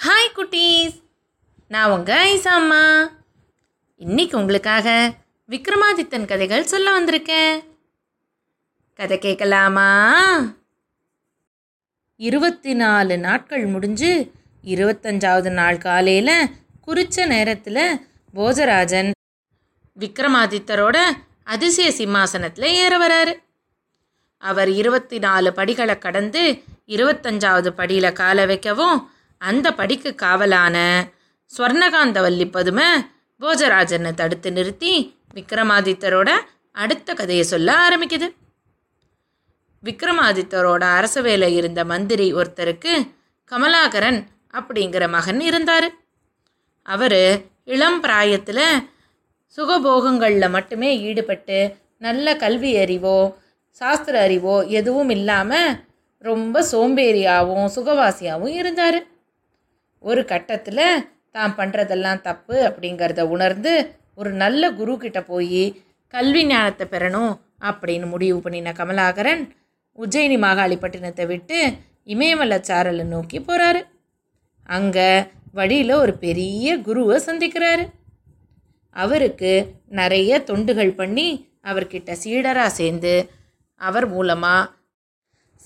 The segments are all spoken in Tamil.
ஹாய் குட்டீஸ். நான் உங்க ஐசா அம்மா. இன்னைக்கு உங்களுக்காக விக்ரமாதித்தன் கதைகள் சொல்ல வந்திருக்கேன். கதை கேட்கலாமா? இருபத்தி நாலு நாட்கள் முடிஞ்சு இருபத்தஞ்சாவது நாள் காலையில் குறித்த நேரத்தில் போஜராஜன் விக்ரமாதித்தரோட அதிசய சிம்மாசனத்தில் ஏற வராரு. அவர் இருபத்தி நாலு படிகளை கடந்து இருபத்தஞ்சாவது படியில் கால வைக்கவும் அந்த படிக்கு காவலான ஸ்வர்ணகாந்தவல்லி பதுமை போஜராஜனை தடுத்து நிறுத்தி விக்ரமாதித்தரோட அடுத்த கதையை சொல்ல ஆரம்பிக்குது. விக்ரமாதித்தரோட அரச வேலை இருந்த மந்திரி ஒருத்தருக்கு கமலாகரன் அப்படிங்கிற மகன் இருந்தார். அவர் இளம் பிராயத்தில் சுகபோகங்களில் மட்டுமே ஈடுபட்டு நல்ல கல்வி அறிவோ சாஸ்திர அறிவோ எதுவும் இல்லாமல் ரொம்ப சோம்பேறியாகவும் சுகவாசியாகவும் இருந்தார். ஒரு கட்டத்தில் தான் பண்ணுறதெல்லாம் தப்பு அப்படிங்கிறத உணர்ந்து ஒரு நல்ல குரு கிட்ட போய் கல்வி ஞானத்தை பெறணும் அப்படின்னு முடிவு பண்ணின கமலாகரன் உஜ்ஜயினி மாகாளிப்பட்டினத்தை விட்டு இமயமலைச்சாரலை நோக்கி போகிறாரு அங்கே வழியில் ஒரு பெரிய குருவை சந்திக்கிறாரு. அவருக்கு நிறைய தொண்டுகள் பண்ணி அவர்கிட்ட சீடராக சேர்ந்து அவர் மூலமாக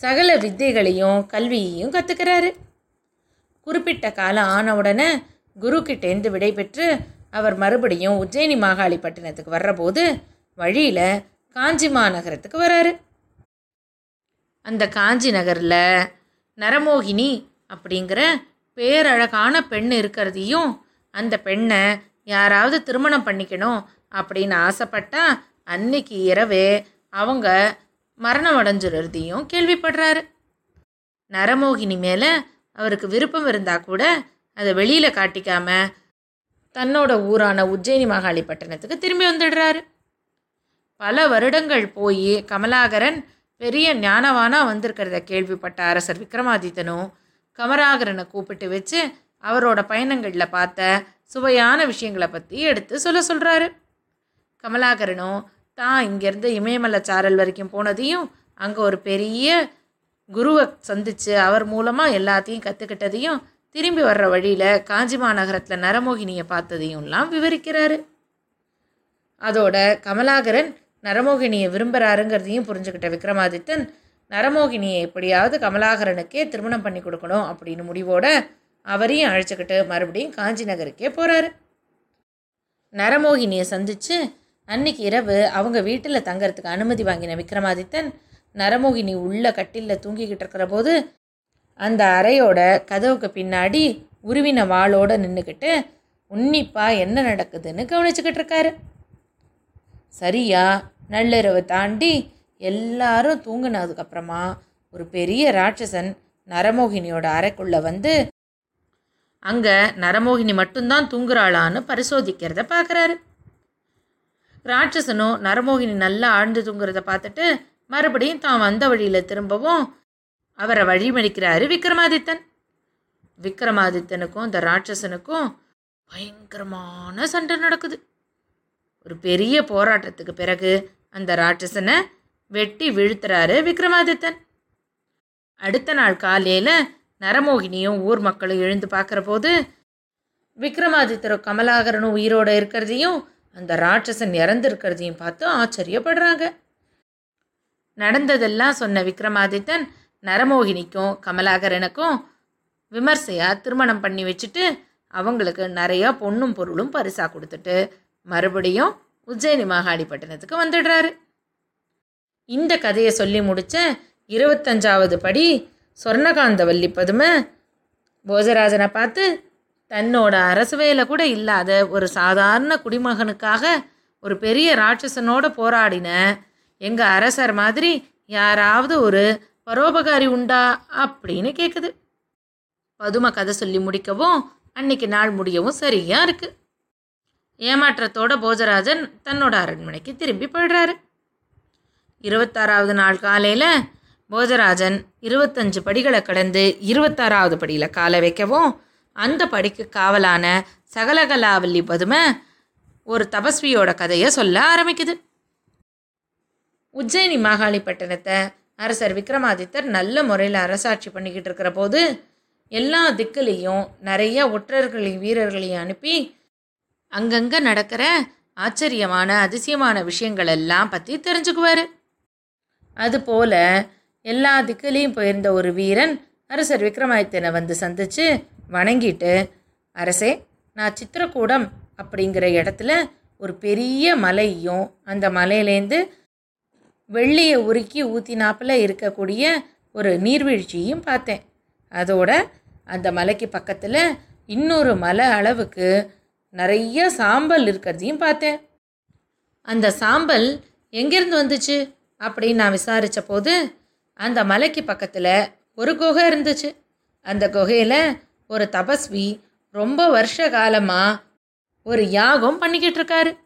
சகல வித்தைகளையும் கல்வியையும் கற்றுக்கிறாரு குறிப்பிட்ட காலம் ஆன உடனே குரு விடை பெற்று அவர் மறுபடியும் உஜ்ஜயினி மாகாளிப்பட்டினத்துக்கு வர்றபோது வழியில் காஞ்சி மாநகரத்துக்கு வராரு. அந்த காஞ்சி நகரில் நரமோகினி அப்படிங்கிற பேரழகான பெண் இருக்கிறதையும் அந்த பெண்ணை யாராவது திருமணம் பண்ணிக்கணும் அப்படின்னு ஆசைப்பட்டா அன்னைக்கு இரவே அவங்க மரணம் அடைஞ்சிடுறதையும் கேள்விப்படுறாரு. நரமோகினி மேலே அவருக்கு விருப்பம் இருந்தால் கூட அதை வெளியில் காட்டிக்காம தன்னோட ஊரான உஜ்ஜயினி மகாளி பட்டணத்துக்கு திரும்பி வந்துடுறாரு. பல வருடங்கள் போய் கமலாகரன் பெரிய ஞானவானா வந்திருக்கிறத கேள்விப்பட்ட அரசர் விக்ரமாதித்தனும் கமலாகரனை கூப்பிட்டு வச்சு அவரோட பயணங்களில் பார்த்த சுவையான விஷயங்களை பற்றி எடுத்து சொல்ல சொல்கிறாரு கமலாகரனும் தான் இங்கேருந்து இமயமலை சாரல் வரைக்கும் போனதையும் அங்கே ஒரு பெரிய குருவை சந்தித்து அவர் மூலமாக எல்லாத்தையும் கற்றுக்கிட்டதையும் திரும்பி வர்ற வழியில் காஞ்சி மாநகரத்தில் நரமோகினியை பார்த்ததையும்லாம் விவரிக்கிறாரு. அதோட கமலாகரன் நரமோகினியை விரும்புகிறாருங்கிறதையும் புரிஞ்சுக்கிட்ட விக்ரமாதித்தன் நரமோகினியை எப்படியாவது கமலாகரனுக்கே திருமணம் பண்ணி கொடுக்கணும் அப்படின்னு முடிவோட அவரையும் அழைச்சிக்கிட்டு மறுபடியும் காஞ்சி நகருக்கே போகிறாரு நரமோகினியை சந்தித்து அன்னைக்கு இரவு அவங்க வீட்டில் தங்கறதுக்கு அனுமதி வாங்கின விக்ரமாதித்தன் நரமோகினி உள்ள கட்டிலில் தூங்கிக்கிட்டு இருக்கிற போது அந்த அறையோட கதவுக்கு பின்னாடி உருவின வாளோட நின்றுக்கிட்டு உன்னிப்பாக என்ன நடக்குதுன்னு கவனிச்சுக்கிட்டு இருக்காரு. சரியா நள்ளிரவு தாண்டி எல்லாரும் தூங்கினதுக்கப்புறமா ஒரு பெரிய ராட்சசன் நரமோகினியோட அறைக்குள்ளே வந்து அங்கே நரமோகினி மட்டும்தான் தூங்குறாளான்னு பரிசோதிக்கிறத பார்க்குறாரு ராட்சசனும் நரமோகினி நல்லா ஆழ்ந்து தூங்குறத பார்த்துட்டு மறுபடியும் தான் வந்த வழியில் திரும்பவும் அவரை வழிமடிக்கிறாரு விக்ரமாதித்தன். விக்ரமாதித்தனுக்கும் இந்த ராட்சசனுக்கும் பயங்கரமான சண்டை நடக்குது. ஒரு பெரிய போராட்டத்துக்கு பிறகு அந்த ராட்சசனை வெட்டி வீழ்த்துறாரு விக்ரமாதித்தன். அடுத்த நாள் காலையில் நரமோகினியும் ஊர் மக்களும் எழுந்து பார்க்குற போது விக்ரமாதித்தரும் கமலாகரனும் உயிரோடு இருக்கிறதையும் அந்த ராட்சசன் இறந்துருக்கிறதையும் பார்த்து ஆச்சரியப்படுறாங்க. நடந்ததெல்லாம் சொன்ன விக்ரமாதித்தன் நரமோகினிக்கும் கமலாகரனுக்கும் விமர்சையாக திருமணம் பண்ணி வச்சுட்டு அவங்களுக்கு நிறையா பொண்ணும் பொருளும் பரிசாக கொடுத்துட்டு மறுபடியும் உஜ்ஜயினி மகாடிப்பட்டினத்துக்கு வந்துடுறாரு. இந்த கதையை சொல்லி முடித்த இருபத்தஞ்சாவது படி சொர்ணகாந்தவல்லி பதுமை போஜராஜனை பார்த்து தன்னோட அரசு வேலை கூட இல்லாத ஒரு சாதாரண குடிமகனுக்காக ஒரு பெரிய ராட்சசனோட போராடின எங்கள் அரசர் மாதிரி யாராவது ஒரு பரோபகாரி உண்டா அப்படின்னு கேட்குது பதுமை கதை சொல்லி முடிக்கவும் அன்னைக்கு நாள் முடியவும் சரியா இருக்கு. ஏமாற்றத்தோட போஜராஜன் தன்னோட அரண்மனைக்கு திரும்பி போயிடுறாரு. இருபத்தாறாவது நாள் காலையில் போஜராஜன் இருபத்தஞ்சு படிகளை கடந்து இருபத்தாறாவது படியில் காலை வைக்கவும் அந்த படிக்கு காவலான சகலகலாவல்லி பதுமை ஒரு தபஸ்வியோட கதையை சொல்ல ஆரம்பிக்குது. உஜ்ஜயினி மாகாளிப்பட்டினத்தை அரசர் விக்ரமாதித்தர் நல்ல முறையில் அரசாட்சி பண்ணிக்கிட்டு இருக்கிற போது எல்லா திக்குலேயும் நிறைய ஒற்றர்களையும் வீரர்களையும் அனுப்பி அங்கங்கே நடக்கிற ஆச்சரியமான அதிசயமான விஷயங்கள் எல்லாம் பற்றி தெரிஞ்சுக்குவார். அதுபோல் எல்லா திக்குலேயும் போயிருந்த ஒரு வீரன் அரசர் விக்ரமாதித்தனை வந்து சந்தித்து வணங்கிட்டு அரசே நான் சித்திரக்கூடம் அப்படிங்கிற இடத்துல ஒரு பெரிய மலையும் அந்த மலையிலேருந்து வெள்ளியை உருக்கி ஊற்றினாப்பில் இருக்கக்கூடிய ஒரு நீர்வீழ்ச்சியும் பார்த்தேன். அதோட அந்த மலைக்கு பக்கத்தில் இன்னொரு மலை அளவுக்கு நிறைய சாம்பல் இருக்கிறதையும் பார்த்தேன். அந்த சாம்பல் எங்கேருந்து வந்துச்சு அப்படின்னு நான் விசாரித்த போது அந்த மலைக்கு பக்கத்தில் ஒரு குகை இருந்துச்சு. அந்த குகையில் ஒரு தபஸ்வி ரொம்ப வருஷ காலமாக ஒரு யாகம் பண்ணிக்கிட்டு இருக்காரு.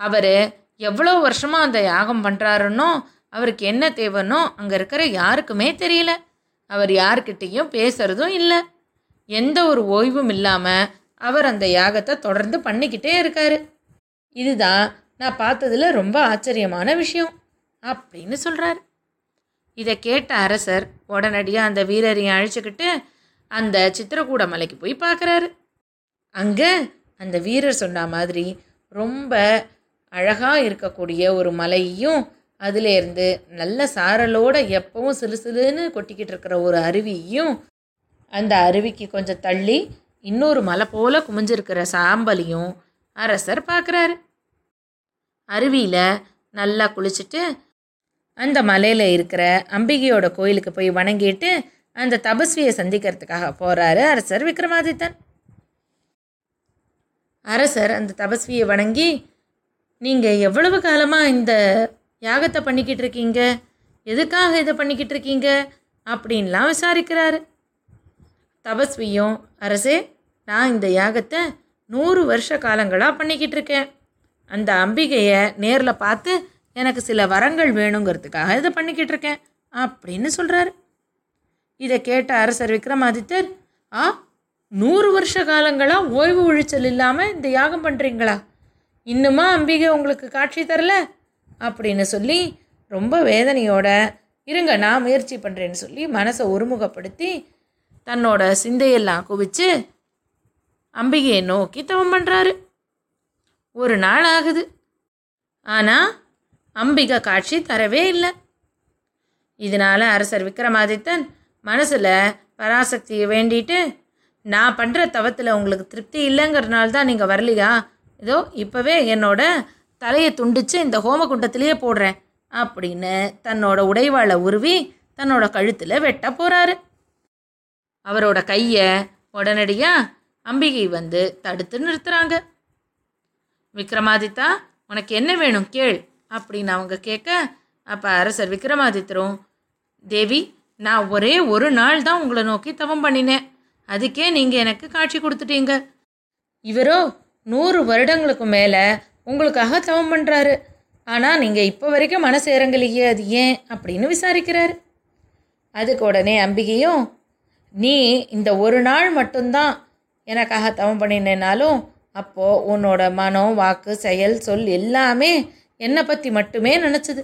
அவர் எவ்வளோ வருஷமாக அந்த யாகம் பண்ணுறாருன்னோ அவருக்கு என்ன தேவைன்னோ அங்கே இருக்கிற யாருக்குமே தெரியல. அவர் யார்கிட்டேயும் பேசுகிறதும் இல்லை. எந்த ஒரு ஓய்வும் இல்லாமல் அவர் அந்த யாகத்தை தொடர்ந்து பண்ணிக்கிட்டே இருக்காரு. இதுதான் நான் பார்த்ததில் ரொம்ப ஆச்சரியமான விஷயம் அப்படின்னு சொல்கிறார் இதை கேட்ட அரசர் உடனடியாக அந்த வீரரையும் அழைச்சிக்கிட்டு அந்த சித்திரக்கூட மலைக்கு போய் பார்க்குறாரு. அங்கே அந்த வீரர் சொன்ன மாதிரி ரொம்ப அழகாக இருக்கக்கூடிய ஒரு மலையும் அதிலேருந்து நல்ல சாரலோட எப்பவும் சிலு சிலுன்னு கொட்டிக்கிட்டு இருக்கிற ஒரு அருவியும் அந்த அருவிக்கு கொஞ்சம் தள்ளி இன்னொரு மலை போல் குமிஞ்சிருக்கிற சாம்பலையும் அரசர் பார்க்குறாரு. அருவியில் நல்லா குளிச்சுட்டு அந்த மலையில் இருக்கிற அம்பிகையோட கோயிலுக்கு போய் வணங்கிட்டு அந்த தபஸ்வியை சந்திக்கிறதுக்காக போகிறாரு அரசர் விக்ரமாதித்தன் அரசர் அந்த தபஸ்வியை வணங்கி நீங்கள் எவ்வளவு காலமாக இந்த யாகத்தை பண்ணிக்கிட்டு இருக்கீங்க? எதுக்காக இதை பண்ணிக்கிட்டு இருக்கீங்க? அப்படின்லாம் விசாரிக்கிறாரு. தபஸ்வியும் அரசே நான் இந்த யாகத்தை நூறு வருஷ காலங்களாக பண்ணிக்கிட்டு இருக்கேன். அந்த அம்பிகையை நேரில் பார்த்து எனக்கு சில வரங்கள் வேணுங்கிறதுக்காக இதை பண்ணிக்கிட்டு இருக்கேன் அப்படின்னு சொல்கிறாரு இதை கேட்ட அரசர் விக்ரமாதித்தர் ஆ நூறு வருஷ காலங்களாக ஓய்வு உழிச்சல் இல்லாமல் இந்த யாகம் பண்ணுறீங்களா இன்னுமா அம்பிகை உங்களுக்கு காட்சி தரல? அப்படின்னு சொல்லி ரொம்ப வேதனையோட இருங்க நான் முயற்சி பண்ணுறேன்னு சொல்லி மனசை ஒருமுகப்படுத்தி தன்னோட சிந்தையெல்லாம் குவிச்சு அம்பிகையை நோக்கி தவம் பண்ணுறாரு ஒரு நாள் ஆகுது. ஆனால் அம்பிகை காட்சி தரவே இல்லை. இதனால் அரசர் விக்ரமாதித்தன் மனசில் பராசக்தியை வேண்டிட்டு நான் பண்ணுற தவத்தில் உங்களுக்கு திருப்தி இல்லைங்கிறனால தான் நீங்கள் வரலையா? இதோ இப்போவே என்னோட தலையை துண்டிச்சு இந்த ஹோமகுண்டத்திலேயே போடுறேன் அப்படின்னு தன்னோட உடைவாளை உருவி தன்னோட கழுத்தில் வெட்ட போகிறாரு அவரோட கையை உடனடியாக அம்பிகை வந்து தடுத்து நிறுத்துகிறாங்க விக்ரமாதித்தா உனக்கு என்ன வேணும் கேள் அப்படின்னு அவங்க கேட்க அப்போ அரசர் விக்ரமாதித்தரும் தேவி நான் ஒரே ஒரு நாள் தான் உங்களை நோக்கி தவம் பண்ணினேன். அதுக்கே நீங்கள் எனக்கு காட்சி கொடுத்துட்டீங்க. இவரோ நூறு வருடங்களுக்கு மேலே உங்களுக்காக தவம் பண்ணுறாரு ஆனால் நீங்கள் இப்போ வரைக்கும் மனசு இறங்கலையே அது ஏன் அப்படின்னு விசாரிக்கிறாரு. அதுக்கு உடனே அம்பிகையும் நீ இந்த ஒரு நாள் மட்டும்தான் எனக்காக தவம் பண்ணினேனாலும் அப்போது உன்னோட மனம் வாக்கு செயல் சொல் எல்லாமே என்னை பற்றி மட்டுமே நினச்சிது.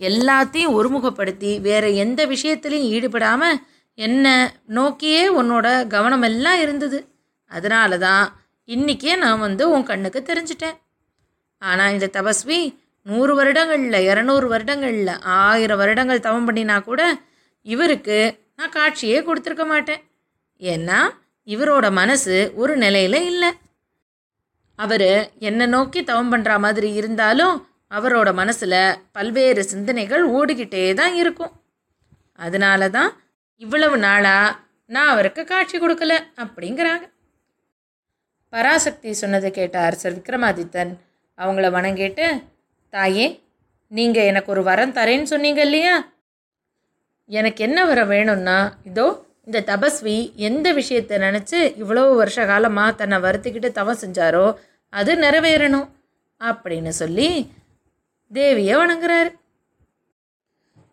எல்லாத்தையும் ஒருமுகப்படுத்தி வேறு எந்த விஷயத்துலையும் ஈடுபடாமல் என்னை நோக்கியே உன்னோட கவனமெல்லாம் இருந்தது. அதனால தான் இன்றைக்கே நான் வந்து உன் கண்ணுக்கு தெரிஞ்சிட்டேன். ஆனால் இந்த தபஸ்வி நூறு வருடங்களில் இரநூறு வருடங்களில் ஆயிரம் வருடங்கள் தவம் பண்ணினா கூட இவருக்கு நான் காட்சியே கொடுத்துருக்க மாட்டேன். ஏன்னா இவரோட மனசு ஒரு நிலையில் இல்லை. அவர் என்னை நோக்கி தவம் பண்ணுற மாதிரி இருந்தாலும் அவரோட மனசில் பல்வேறு சிந்தனைகள் ஓடிக்கிட்டே தான் இருக்கும். அதனால தான் இவ்வளவு நாளாக நான் அவருக்கு காட்சி கொடுக்கல அப்படிங்கிறாங்க. பராசக்தி சொன்னதை கேட்ட அரசர் விக்ரமாதித்தன் அவங்கள வணங்கிட்டு தாயே நீங்கள் எனக்கு ஒரு வரம் தரேன்னு சொன்னீங்க இல்லையா? எனக்கு என்ன வரம் வேணும்னா இதோ இந்த தபஸ்வி எந்த விஷயத்தை நினச்சி இவ்வளோ வருஷ காலமாக தன்னை வருத்திக்கிட்டு தவம் செஞ்சாரோ அது நிறைவேறணும் அப்படின்னு சொல்லி தேவியை வணங்குறாரு.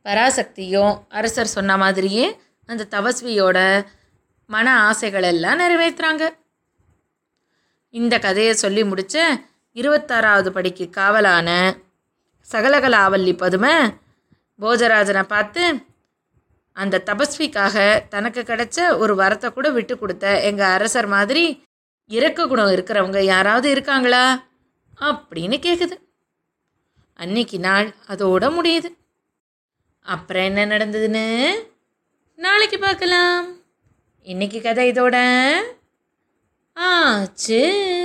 பராசக்தியும் அரசர் சொன்ன மாதிரியே அந்த தபஸ்வியோட மன ஆசைகள் எல்லாம் நிறைவேற்றுறாங்க இந்த கதையை சொல்லி முடிச்ச இருபத்தாறாவது படிக்கு காவலான சகலகலாவல்லி பதுமை போஜராஜனை பார்த்து அந்த தபஸ்விக்காக தனக்கு கிடைச்ச ஒரு வரத்தை கூட விட்டு கொடுத்த எங்கள் அரசர் மாதிரி இறக்க குணம் இருக்கிறவங்க யாராவது இருக்காங்களா? அப்படின்னு கேட்குது அன்னைக்கு நாள் அதோட முடியுது. அப்புறம் என்ன நடந்ததுன்னு நாளைக்கு பார்க்கலாம். இன்னைக்கு கதை இதோட 啊、姐。